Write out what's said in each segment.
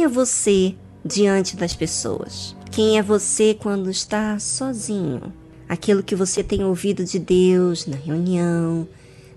Quem é você diante das pessoas? Quem é você quando está sozinho? Aquilo que você tem ouvido de Deus na reunião,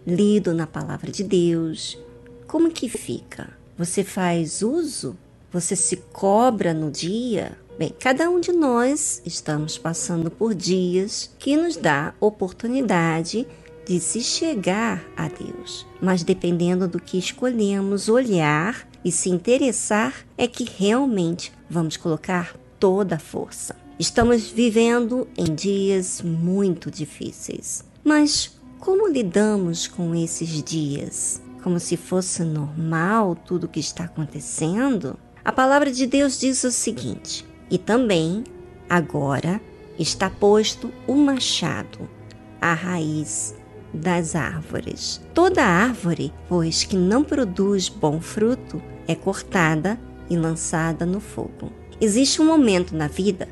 lido na palavra de Deus, como que fica? Você faz uso? Você se cobra no dia? Bem, cada um de nós estamos passando por dias que nos dá oportunidade de se chegar a Deus. Mas dependendo do que escolhemos olhar e se interessar, é que realmente vamos colocar toda a força. Estamos vivendo em dias muito difíceis. Mas como lidamos com esses dias? Como se fosse normal tudo o que está acontecendo? A palavra de Deus diz o seguinte: E também, agora, está posto o machado, a raiz das árvores. Toda árvore, pois, que não produz bom fruto, é cortada e lançada no fogo. Existe um momento na vida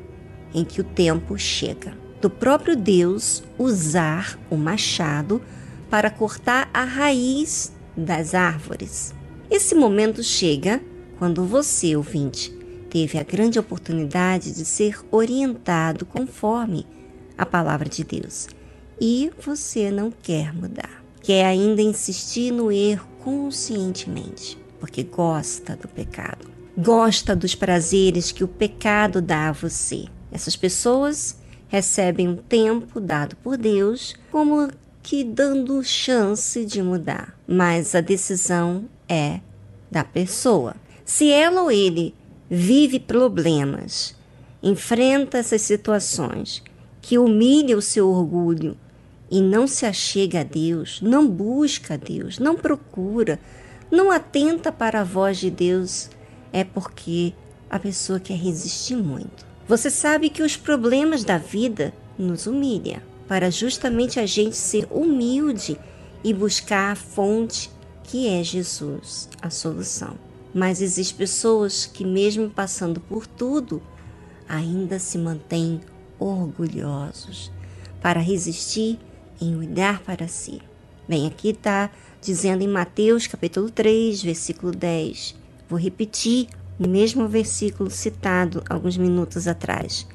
em que o tempo chega do próprio Deus usar o machado para cortar a raiz das árvores. Esse momento chega quando você, ouvinte, teve a grande oportunidade de ser orientado conforme a palavra de Deus e você não quer mudar. Quer ainda insistir no erro conscientemente, porque gosta do pecado. Gosta dos prazeres que o pecado dá a você. Essas pessoas recebem um tempo dado por Deus como que dando chance de mudar, mas a decisão é da pessoa. Se ela ou ele vive problemas, enfrenta essas situações que humilha o seu orgulho e não se achega a Deus, não busca a Deus, não procura, não atenta para a voz de Deus, é porque a pessoa quer resistir muito. Você sabe que os problemas da vida nos humilham, para justamente a gente ser humilde e buscar a fonte que é Jesus, a solução. Mas existem pessoas que, mesmo passando por tudo, ainda se mantêm orgulhosos para resistir em olhar para si. Bem, aqui está dizendo em Mateus capítulo 3, versículo 10. Vou repetir o mesmo versículo citado alguns minutos atrás.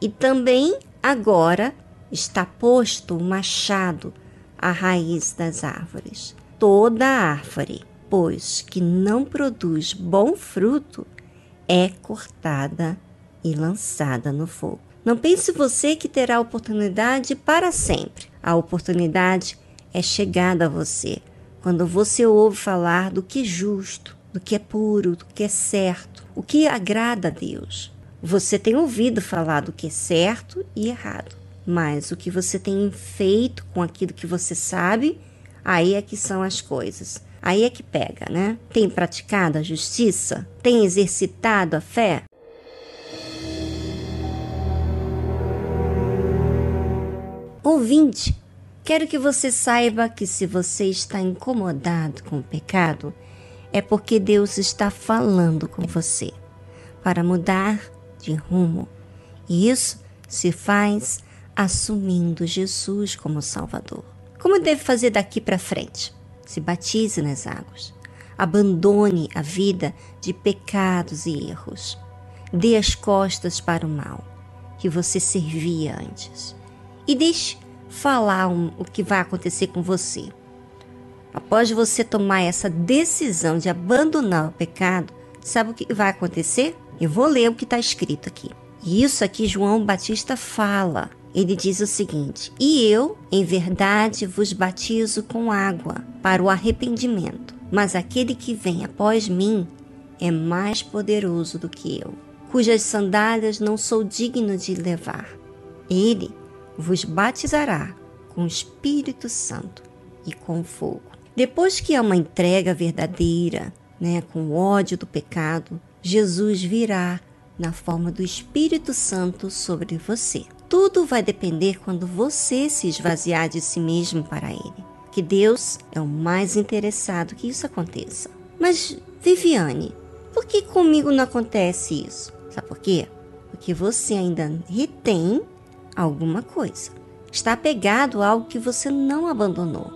E também agora está posto o machado à raiz das árvores. Toda árvore, pois, que não produz bom fruto, é cortada e lançada no fogo. Não pense você que terá oportunidade para sempre. A oportunidade é chegada a você quando você ouve falar do que é justo, do que é puro, do que é certo, o que agrada a Deus. Você tem ouvido falar do que é certo e errado, mas o que você tem feito com aquilo que você sabe, aí é que são as coisas. Aí é que pega, né? Tem praticado a justiça? Tem exercitado a fé? Ouvinte, quero que você saiba que se você está incomodado com o pecado, é porque Deus está falando com você para mudar de rumo. E isso se faz assumindo Jesus como Salvador. Como deve fazer daqui para frente? Se batize nas águas. Abandone a vida de pecados e erros. Dê as costas para o mal que você servia antes e deixe falar o que vai acontecer com você. Após você tomar essa decisão de abandonar o pecado, sabe o que vai acontecer? Eu vou ler o que está escrito aqui. E isso aqui João Batista fala. Ele diz o seguinte: E eu, em verdade, vos batizo com água para o arrependimento, mas aquele que vem após mim é mais poderoso do que eu, cujas sandálias não sou digno de levar. Ele vos batizará com o Espírito Santo e com fogo. Depois que há uma entrega verdadeira, né, com o ódio do pecado, Jesus virá na forma do Espírito Santo sobre você. Tudo vai depender quando você se esvaziar de si mesmo para Ele. Que Deus é o mais interessado que isso aconteça. Mas, Viviane, por que comigo não acontece isso? Sabe por quê? Porque você ainda retém alguma coisa. Está apegado a algo que você não abandonou.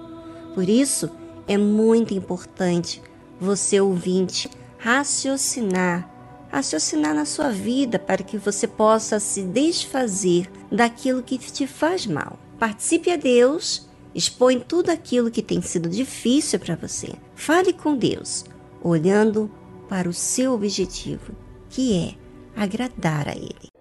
Por isso, é muito importante você, ouvinte, raciocinar raciocinar na sua vida para que você possa se desfazer daquilo que te faz mal. Participe a Deus, expõe tudo aquilo que tem sido difícil para você. Fale com Deus, olhando para o seu objetivo, que é agradar a Ele.